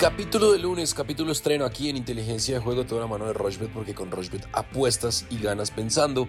Capítulo de lunes, capítulo estreno aquí en Inteligencia de Juego, toda la mano de Rochbet, porque con Rochbet apuestas y ganas pensando.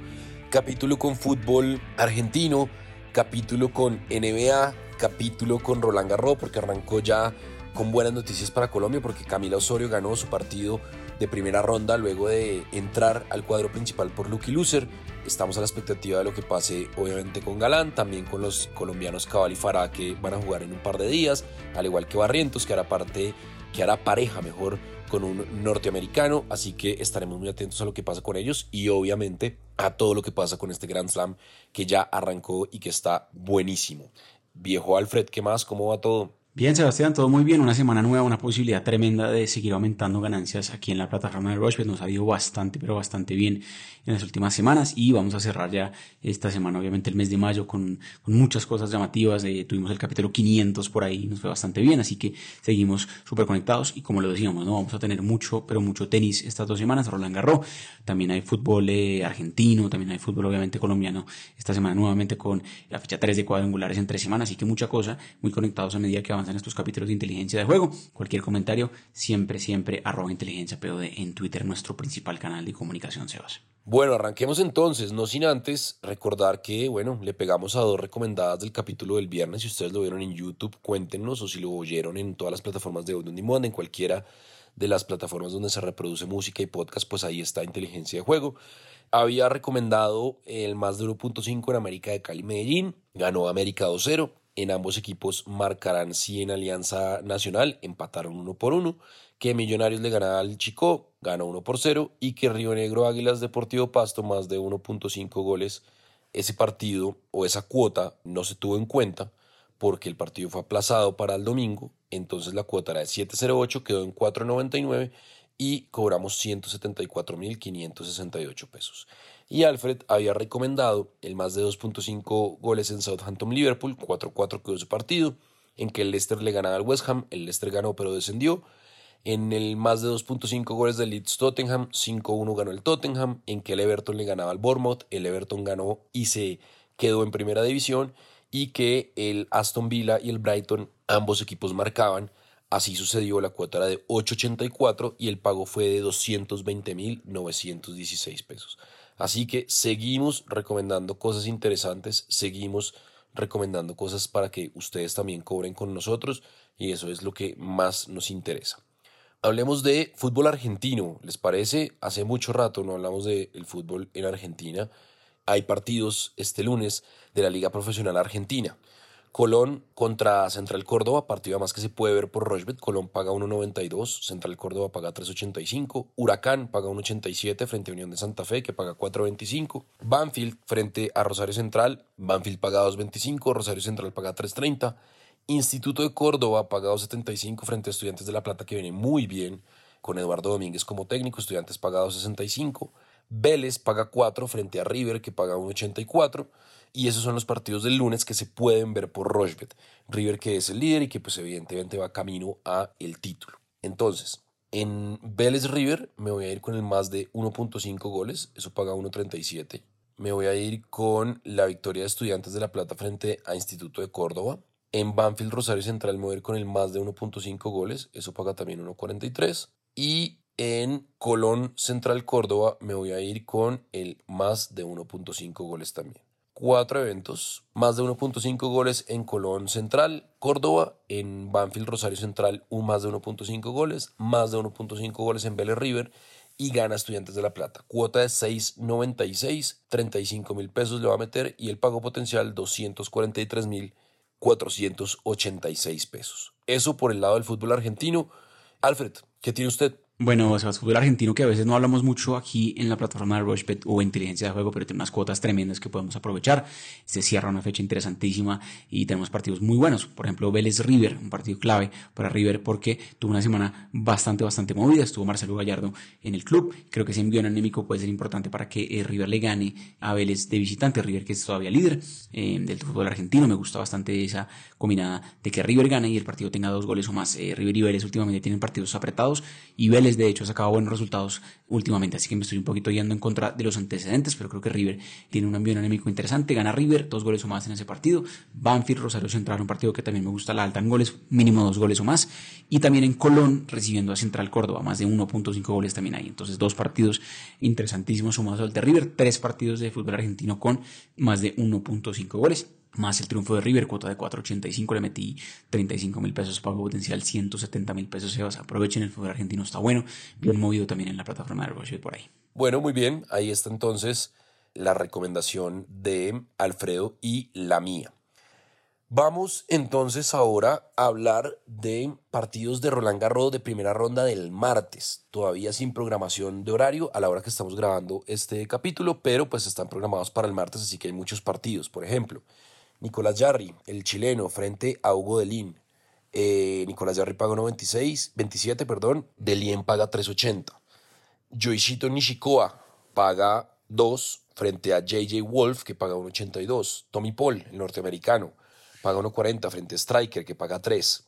Capítulo con fútbol argentino, capítulo con NBA, capítulo con Roland Garros, porque arrancó ya con buenas noticias para Colombia, porque Camila Osorio ganó su partido de primera ronda luego de entrar al cuadro principal por Lucky Loser. Estamos a la expectativa de lo que pase obviamente con Galán, también con los colombianos Cabal y Farah que van a jugar en un par de días, al igual que Barrientos que hará parte, que hará pareja mejor con un norteamericano, así que estaremos muy atentos a lo que pasa con ellos y obviamente a todo lo que pasa con este Grand Slam que ya arrancó y que está buenísimo. Viejo Alfred, ¿qué más? ¿Cómo va todo? Bien, Sebastián, todo muy bien. Una semana nueva, una posibilidad tremenda de seguir aumentando ganancias aquí en la plataforma de Rochbet. Nos ha ido bastante, pero bastante bien en las últimas semanas y vamos a cerrar ya esta semana, obviamente el mes de mayo, con, con muchas cosas llamativas. Eh, tuvimos el capítulo 500 por ahí, nos fue bastante bien, así que seguimos súper conectados y como lo decíamos, no vamos a tener mucho, pero mucho tenis estas dos semanas. Roland Garros, también hay fútbol eh, argentino, también hay fútbol obviamente colombiano. Esta semana nuevamente con la fecha 3 de cuadrangulares en tres semanas, así que mucha cosa, muy conectados a medida que avanzan estos capítulos de inteligencia de juego. Cualquier comentario, siempre, siempre arroba inteligencia POD en Twitter, nuestro principal canal de comunicación, Sebas. Bueno, arranquemos entonces, no sin antes recordar que, bueno, le pegamos a dos recomendadas del capítulo del viernes. Si ustedes lo vieron en YouTube, cuéntenos o si lo oyeron en todas las plataformas de audio on en cualquiera de las plataformas donde se reproduce música y podcast, pues ahí está Inteligencia de Juego. Había recomendado el más de 1.5 en América de Cali Medellín, ganó América 2-0. En ambos equipos marcarán sí en Alianza Nacional, empataron uno por uno que Millonarios le ganaba al Chico, ganó 1 por 0, y que Río Negro Águilas Deportivo Pasto más de 1.5 goles. Ese partido o esa cuota no se tuvo en cuenta porque el partido fue aplazado para el domingo, entonces la cuota era de 7.08, quedó en 4.99 y cobramos 174.568 pesos. Y Alfred había recomendado el más de 2.5 goles en Southampton Liverpool, 4-4 quedó ese partido, en que el Leicester le ganaba al West Ham, el Leicester ganó pero descendió, en el más de 2.5 goles de Leeds Tottenham, 5-1 ganó el Tottenham. En que el Everton le ganaba al Bournemouth, el Everton ganó y se quedó en primera división. Y que el Aston Villa y el Brighton, ambos equipos marcaban. Así sucedió, la cuota era de 8.84 y el pago fue de 220.916 pesos. Así que seguimos recomendando cosas interesantes, seguimos recomendando cosas para que ustedes también cobren con nosotros y eso es lo que más nos interesa. Hablemos de fútbol argentino, ¿les parece? Hace mucho rato no hablamos del fútbol en Argentina. Hay partidos este lunes de la Liga Profesional Argentina. Colón contra Central Córdoba, partido más que se puede ver por Rochbet. Colón paga 1.92, Central Córdoba paga 3.85, Huracán paga 1.87 frente a Unión de Santa Fe que paga 4.25, Banfield frente a Rosario Central, Banfield paga 2.25, Rosario Central paga 3.30. Instituto de Córdoba, pagado 75 frente a Estudiantes de La Plata, que viene muy bien, con Eduardo Domínguez como técnico, Estudiantes pagados 65. Vélez paga 4 frente a River, que paga 1.84. Y esos son los partidos del lunes que se pueden ver por Rochbet. River que es el líder y que pues evidentemente va camino a el título. Entonces, en Vélez River me voy a ir con el más de 1.5 goles, eso paga 1.37. Me voy a ir con la victoria de Estudiantes de La Plata frente a Instituto de Córdoba, en Banfield Rosario Central mover con el más de 1.5 goles, eso paga también 1.43. Y en Colón Central Córdoba me voy a ir con el más de 1.5 goles también. Cuatro eventos, más de 1.5 goles en Colón Central, Córdoba, en Banfield Rosario Central un más de 1.5 goles, más de 1.5 goles en Vélez River y gana Estudiantes de La Plata. Cuota de 6.96, 35 mil pesos le va a meter y el pago potencial 243 mil 486 pesos. Eso por el lado del fútbol argentino. Alfred, ¿qué tiene usted? Bueno, es fútbol argentino que a veces no hablamos mucho aquí en la plataforma de Rushbet o inteligencia de juego, pero tiene unas cuotas tremendas que podemos aprovechar. Se cierra una fecha interesantísima y tenemos partidos muy buenos. Por ejemplo, Vélez River, un partido clave para River porque tuvo una semana bastante, bastante movida. Estuvo Marcelo Gallardo en el club. Creo que ese envío anémico puede ser importante para que eh, River le gane a Vélez de visitante. River que es todavía líder eh, del fútbol argentino. Me gusta bastante esa combinada de que River gane y el partido tenga dos goles o más. Eh, River y Vélez últimamente tienen partidos apretados y Vélez De hecho, ha sacado buenos resultados últimamente, así que me estoy un poquito yendo en contra de los antecedentes, pero creo que River tiene un ambiente anémico interesante. Gana River, dos goles o más en ese partido. Banfield, Rosario Central, un partido que también me gusta la alta en goles, mínimo dos goles o más. Y también en Colón, recibiendo a Central Córdoba, más de 1.5 goles también hay. Entonces, dos partidos interesantísimos sumados al de River, tres partidos de fútbol argentino con más de 1.5 goles más el triunfo de River, cuota de 4.85, le metí 35 mil pesos, pago potencial 170 mil pesos, Sebas, aprovechen, el fútbol argentino está bueno, bien movido también en la plataforma de Roche por ahí. Bueno, muy bien, ahí está entonces la recomendación de Alfredo y la mía. Vamos entonces ahora a hablar de partidos de Roland Garros de primera ronda del martes, todavía sin programación de horario a la hora que estamos grabando este capítulo, pero pues están programados para el martes, así que hay muchos partidos. Por ejemplo, Nicolás Jarry, el chileno, frente a Hugo Delín. Eh, Nicolás Jarry paga 1.26, 27, perdón, Delien paga 3.80. Yoishito Nishikoa paga 2 frente a JJ Wolf, que paga 1.82. Tommy Paul, el norteamericano, paga 1.40 frente a Striker, que paga 3.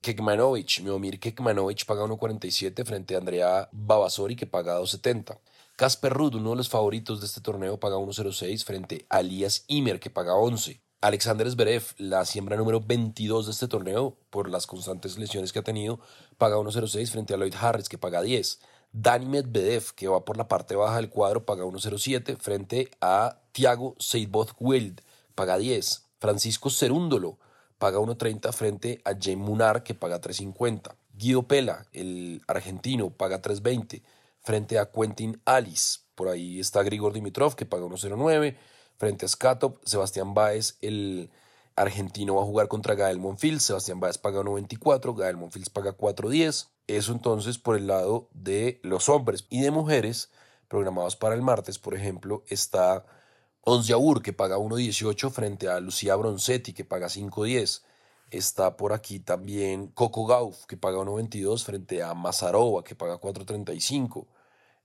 Kekmanovic, Miomir Kekmanovic paga 1.47 frente a Andrea Babasori, que paga 2.70. Casper Ruud, uno de los favoritos de este torneo, paga 1.06 frente a Elias Imer, que paga 11. Alexander Zverev, la siembra número 22 de este torneo, por las constantes lesiones que ha tenido, paga 1.06 frente a Lloyd Harris, que paga 10. Dani Medvedev, que va por la parte baja del cuadro, paga 1.07 frente a Thiago Seyboth-Wild, paga 10. Francisco Cerúndolo, paga 1.30 frente a James Munar, que paga 3.50. Guido Pela, el argentino, paga 3.20 frente a Quentin Alice. Por ahí está Grigor Dimitrov, que paga 1.09 frente a Skatov. Sebastián Báez, el argentino, va a jugar contra Gael Monfils. Sebastián Báez paga 1.24, Gael Monfils paga 4.10. Eso entonces por el lado de los hombres y de mujeres programados para el martes, por ejemplo, está Ons Yaur, que paga 1.18 frente a Lucía Bronzetti, que paga 5.10. Está por aquí también Coco Gauff, que paga 1.22 frente a Mazarova, que paga 4.35.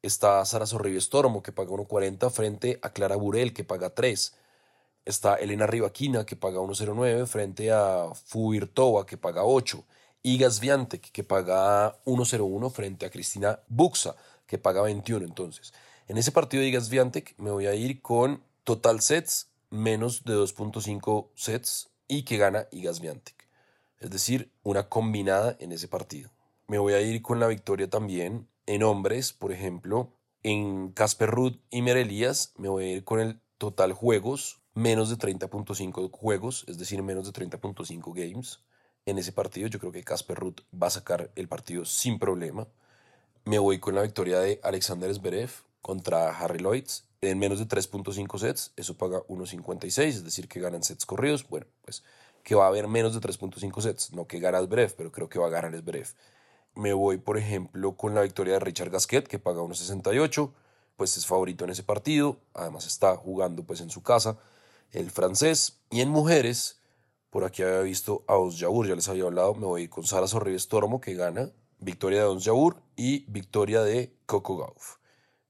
Está Sara Sorribes Tormo, que paga 1.40 frente a Clara Burel, que paga 3. Está Elena Rivaquina, que paga 1.09 frente a Fuirtova, que paga 8. Igas Viantec, que paga 1.01 frente a Cristina Buxa, que paga 21. Entonces, en ese partido de Igas Viantec me voy a ir con total sets menos de 2.5 sets y que gana Igas Viantec. Es decir, una combinada en ese partido. Me voy a ir con la victoria también en hombres, por ejemplo, en Casper Ruth y Merelías me voy a ir con el total juegos, menos de 30.5 juegos, es decir, menos de 30.5 games. En ese partido yo creo que Casper Ruth va a sacar el partido sin problema. Me voy con la victoria de Alexander Zverev contra Harry Lloyds en menos de 3.5 sets, eso paga 1.56, es decir, que ganan sets corridos. Bueno, pues que va a haber menos de 3.5 sets, no que gana Zverev, pero creo que va a ganar Zverev. Me voy, por ejemplo, con la victoria de Richard Gasquet, que paga 1.68, pues es favorito en ese partido, además está jugando pues en su casa el francés. Y en mujeres, por aquí había visto a Ons Jaur, ya les había hablado, me voy con Sara Sorribes Tormo, que gana, victoria de Ons Jaur y victoria de Coco Gauff.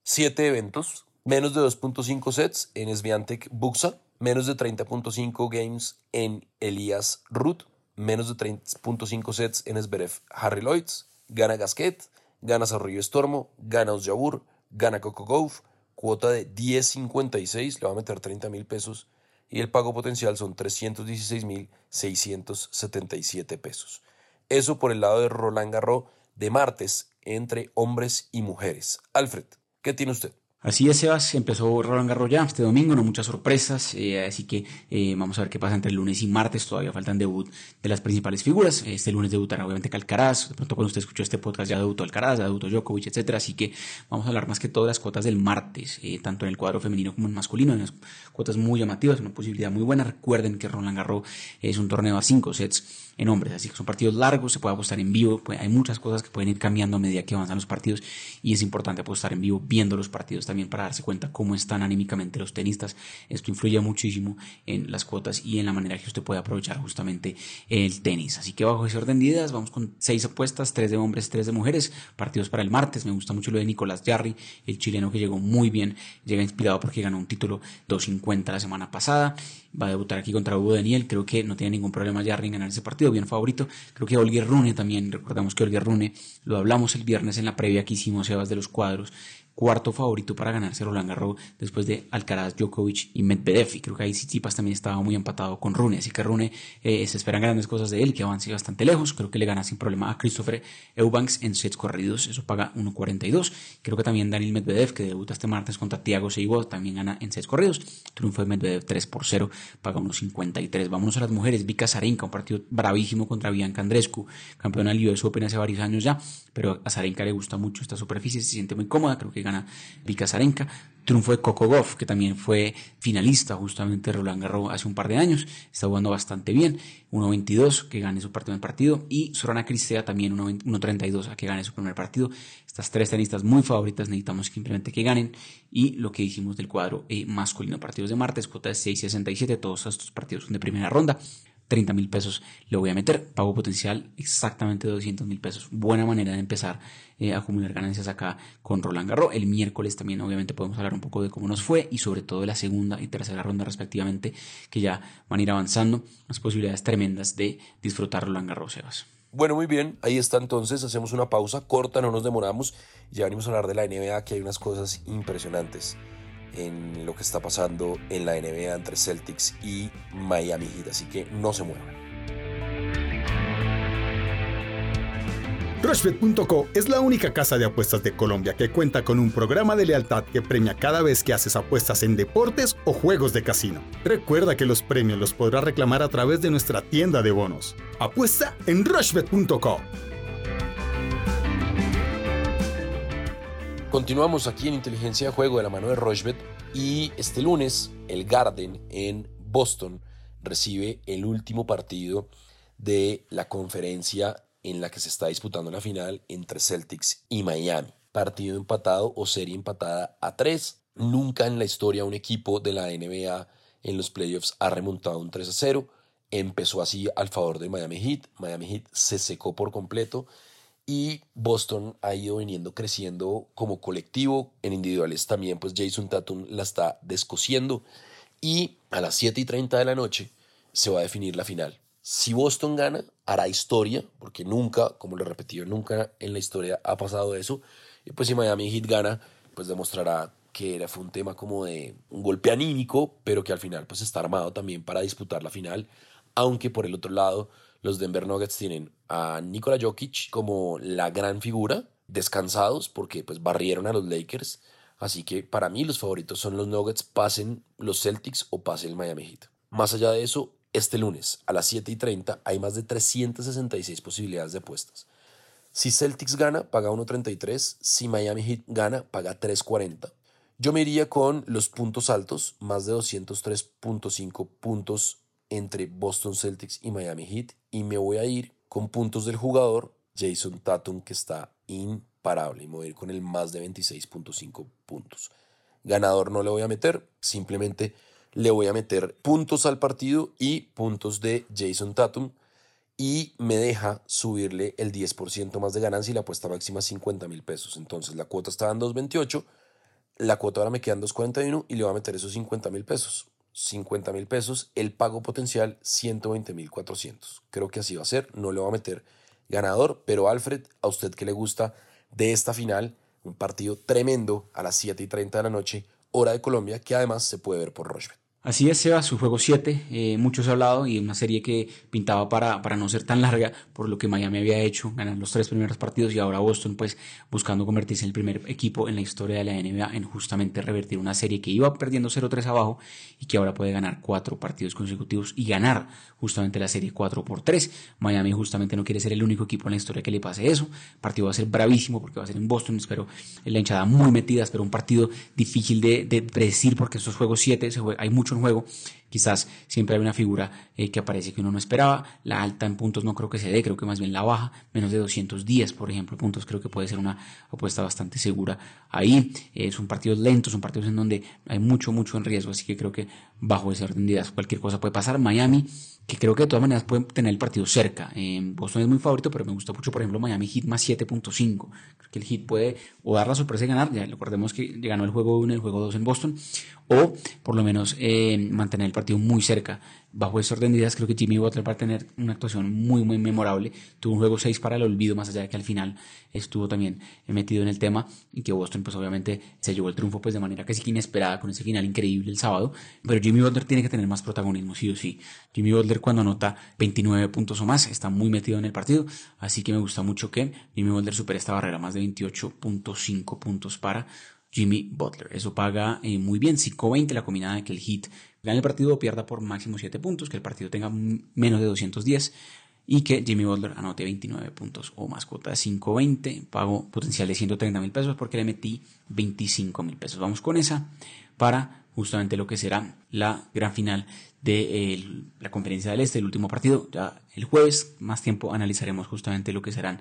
Siete eventos, menos de 2.5 sets en Sviantec Buxa, menos de 30.5 games en Elias Ruth, menos de 30.5 sets en Zverev Harry Lloyds, Gana Gasquet, gana Zarrillo Estormo, gana Osjabur, gana Coco Gauff, cuota de 10.56, le va a meter 30 mil pesos y el pago potencial son 316 mil 677 pesos. Eso por el lado de Roland Garros de martes entre hombres y mujeres. Alfred, ¿qué tiene usted? Así es, Sebas, empezó Roland Garros ya este domingo, no muchas sorpresas, eh, así que eh, vamos a ver qué pasa entre el lunes y martes, todavía faltan debut de las principales figuras, este lunes debutará obviamente Calcaraz, de pronto cuando usted escuchó este podcast ya debutó Alcaraz, ya debutó Djokovic, etcétera, así que vamos a hablar más que todo de las cuotas del martes, eh, tanto en el cuadro femenino como en masculino, en unas cuotas muy llamativas, una posibilidad muy buena, recuerden que Roland Garros es un torneo a cinco sets, en hombres. Así que son partidos largos, se puede apostar en vivo, hay muchas cosas que pueden ir cambiando a medida que avanzan los partidos y es importante apostar en vivo viendo los partidos también para darse cuenta cómo están anímicamente los tenistas. Esto influye muchísimo en las cuotas y en la manera que usted puede aprovechar justamente el tenis. Así que bajo ese orden de ideas vamos con seis apuestas, tres de hombres, tres de mujeres, partidos para el martes. Me gusta mucho lo de Nicolás Jarry, el chileno que llegó muy bien, llega inspirado porque ganó un título 250 la semana pasada va a debutar aquí contra Hugo Daniel, creo que no tiene ningún problema Jarry en ganar ese partido, bien favorito, creo que Olger Rune también, recordamos que Olger Rune lo hablamos el viernes en la previa que hicimos Sebas de los cuadros, cuarto favorito para ganarse Roland Garros después de Alcaraz, Djokovic y Medvedev. Y creo que ahí Tsitsipas también estaba muy empatado con Rune. Así que Rune eh, se esperan grandes cosas de él, que avance bastante lejos. Creo que le gana sin problema a Christopher Eubanks en sets corridos. Eso paga 1.42. Creo que también Daniel Medvedev, que debuta este martes contra Thiago Seibo, también gana en sets corridos. Triunfo de Medvedev 3 por 0, paga 1.53. Vámonos a las mujeres. Vika Zarenka, un partido bravísimo contra Bianca Andrescu, campeona del US Open hace varios años ya. Pero a Zarenka le gusta mucho esta superficie, se siente muy cómoda. Creo que gana Vika. Triunfo de Coco Goff, que también fue finalista justamente de Roland Garros hace un par de años. Está jugando bastante bien. 1.22 que gane su primer partido. Y Sorana Cristea también 1.32 a que gane su primer partido. Estas tres tenistas muy favoritas necesitamos simplemente que ganen. Y lo que dijimos del cuadro eh, masculino, partidos de martes, cuota de 6.67. Todos estos partidos son de primera ronda. 30 mil pesos le voy a meter. Pago potencial exactamente 200 mil pesos. Buena manera de empezar eh, acumular ganancias acá con Roland Garros. El miércoles también obviamente podemos hablar un poco de cómo nos fue y sobre todo de la segunda y tercera ronda respectivamente que ya van a ir avanzando. Unas posibilidades tremendas de disfrutar Roland Garros, Sebas. Bueno, muy bien, ahí está entonces, hacemos una pausa corta, no nos demoramos, ya venimos a hablar de la NBA, que hay unas cosas impresionantes en lo que está pasando en la NBA entre Celtics y Miami Heat, así que no se muevan. Rushbet.co es la única casa de apuestas de Colombia que cuenta con un programa de lealtad que premia cada vez que haces apuestas en deportes o juegos de casino. Recuerda que los premios los podrás reclamar a través de nuestra tienda de bonos. Apuesta en Rushbet.co. Continuamos aquí en Inteligencia de Juego de la mano de Rochbet y este lunes el Garden en Boston recibe el último partido de la conferencia en la que se está disputando la final entre Celtics y Miami. Partido empatado o serie empatada a tres. Nunca en la historia un equipo de la NBA en los playoffs ha remontado un 3 a 0. Empezó así al favor de Miami Heat. Miami Heat se secó por completo y Boston ha ido viniendo creciendo como colectivo, en individuales también, pues Jason Tatum la está descosiendo y a las 7 y 30 de la noche se va a definir la final. Si Boston gana, hará historia, porque nunca, como lo he repetido, nunca en la historia ha pasado eso. Y pues si Miami Heat gana, pues demostrará que era, fue un tema como de un golpe anímico, pero que al final pues está armado también para disputar la final. Aunque por el otro lado, los Denver Nuggets tienen a Nikola Jokic como la gran figura, descansados porque pues barrieron a los Lakers. Así que para mí los favoritos son los Nuggets, pasen los Celtics o pase el Miami Heat. Más allá de eso, este lunes a las 7 y 30 hay más de 366 posibilidades de apuestas. Si Celtics gana, paga 1.33. Si Miami Heat gana, paga 3.40. Yo me iría con los puntos altos, más de 203.5 puntos entre Boston Celtics y Miami Heat y me voy a ir con puntos del jugador Jason Tatum que está imparable y me voy a ir con el más de 26.5 puntos. Ganador no le voy a meter, simplemente le voy a meter puntos al partido y puntos de Jason Tatum y me deja subirle el 10% más de ganancia y la apuesta máxima 50 mil pesos. Entonces la cuota estaba en 2.28, la cuota ahora me queda en 2.41 y le voy a meter esos 50 mil pesos. 50 mil pesos, el pago potencial 120 mil 400. Creo que así va a ser, no le voy a meter ganador, pero Alfred, a usted que le gusta de esta final, un partido tremendo a las 7 y 30 de la noche, hora de Colombia, que además se puede ver por Rochefort. Así es, Seba, su juego 7, eh, muchos ha hablado y una serie que pintaba para, para no ser tan larga por lo que Miami había hecho, ganar los tres primeros partidos y ahora Boston pues buscando convertirse en el primer equipo en la historia de la NBA en justamente revertir una serie que iba perdiendo 0-3 abajo y que ahora puede ganar cuatro partidos consecutivos y ganar justamente la serie 4 por 3. Miami justamente no quiere ser el único equipo en la historia que le pase eso. El partido va a ser bravísimo porque va a ser en Boston, espero la hinchada muy metida, espero un partido difícil de, de predecir porque estos juegos 7 hay mucho juego quizás siempre hay una figura eh, que aparece que uno no esperaba. La alta en puntos no creo que se dé, creo que más bien la baja, menos de 210, por ejemplo, puntos creo que puede ser una apuesta bastante segura ahí. Eh, son partidos lentos, son partidos en donde hay mucho, mucho en riesgo, así que creo que bajo ese orden de ideas cualquier cosa puede pasar. Miami que creo que de todas maneras pueden tener el partido cerca. Boston es muy favorito, pero me gusta mucho, por ejemplo, Miami Heat más 7.5. Creo que el Heat puede o dar la sorpresa y ganar, ya recordemos que ganó el juego 1 y el juego 2 en Boston, o por lo menos eh, mantener el partido muy cerca bajo ese orden de ideas, creo que Jimmy Butler va a tener una actuación muy, muy memorable. Tuvo un juego 6 para el olvido, más allá de que al final estuvo también metido en el tema y que Boston, pues obviamente, se llevó el triunfo pues de manera casi que inesperada con ese final increíble el sábado. Pero Jimmy Butler tiene que tener más protagonismo, sí o sí. Jimmy Butler, cuando anota 29 puntos o más, está muy metido en el partido. Así que me gusta mucho que Jimmy Butler supere esta barrera, más de 28.5 puntos para Jimmy Butler. Eso paga eh, muy bien, 5.20 la combinada de que el hit gane el partido o pierda por máximo 7 puntos, que el partido tenga menos de 210 y que Jimmy Butler anote 29 puntos o más cuota de 5.20, pago potencial de 130 mil pesos porque le metí 25 mil pesos. Vamos con esa para justamente lo que será la gran final de la conferencia del este, el último partido. Ya el jueves, más tiempo, analizaremos justamente lo que serán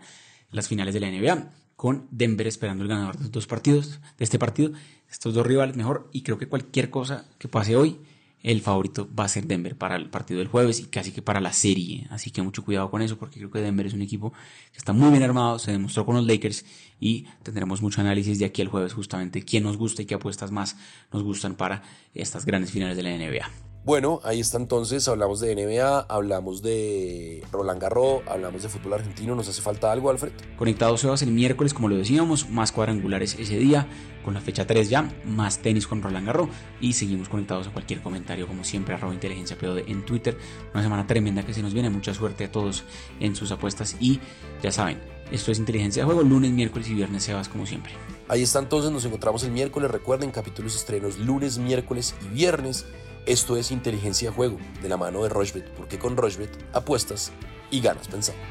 las finales de la NBA con Denver esperando el ganador de estos dos partidos, de este partido, estos dos rivales mejor, y creo que cualquier cosa que pase hoy, el favorito va a ser Denver para el partido del jueves y casi que para la serie. Así que mucho cuidado con eso porque creo que Denver es un equipo que está muy bien armado, se demostró con los Lakers y tendremos mucho análisis de aquí al jueves justamente quién nos gusta y qué apuestas más nos gustan para estas grandes finales de la NBA. Bueno, ahí está entonces, hablamos de NBA, hablamos de Roland Garros, hablamos de fútbol argentino, ¿nos hace falta algo, Alfred? Conectados Sebas el miércoles, como lo decíamos, más cuadrangulares ese día, con la fecha 3 ya, más tenis con Roland Garros y seguimos conectados a cualquier comentario, como siempre, arroba inteligencia POD en Twitter. Una semana tremenda que se nos viene, mucha suerte a todos en sus apuestas y ya saben, esto es Inteligencia de Juego, lunes, miércoles y viernes Sebas como siempre. Ahí está entonces, nos encontramos el miércoles, recuerden capítulos estrenos lunes, miércoles y viernes. Esto es Inteligencia Juego, de la mano de Rochbet, porque con Rochbet apuestas y ganas pensando.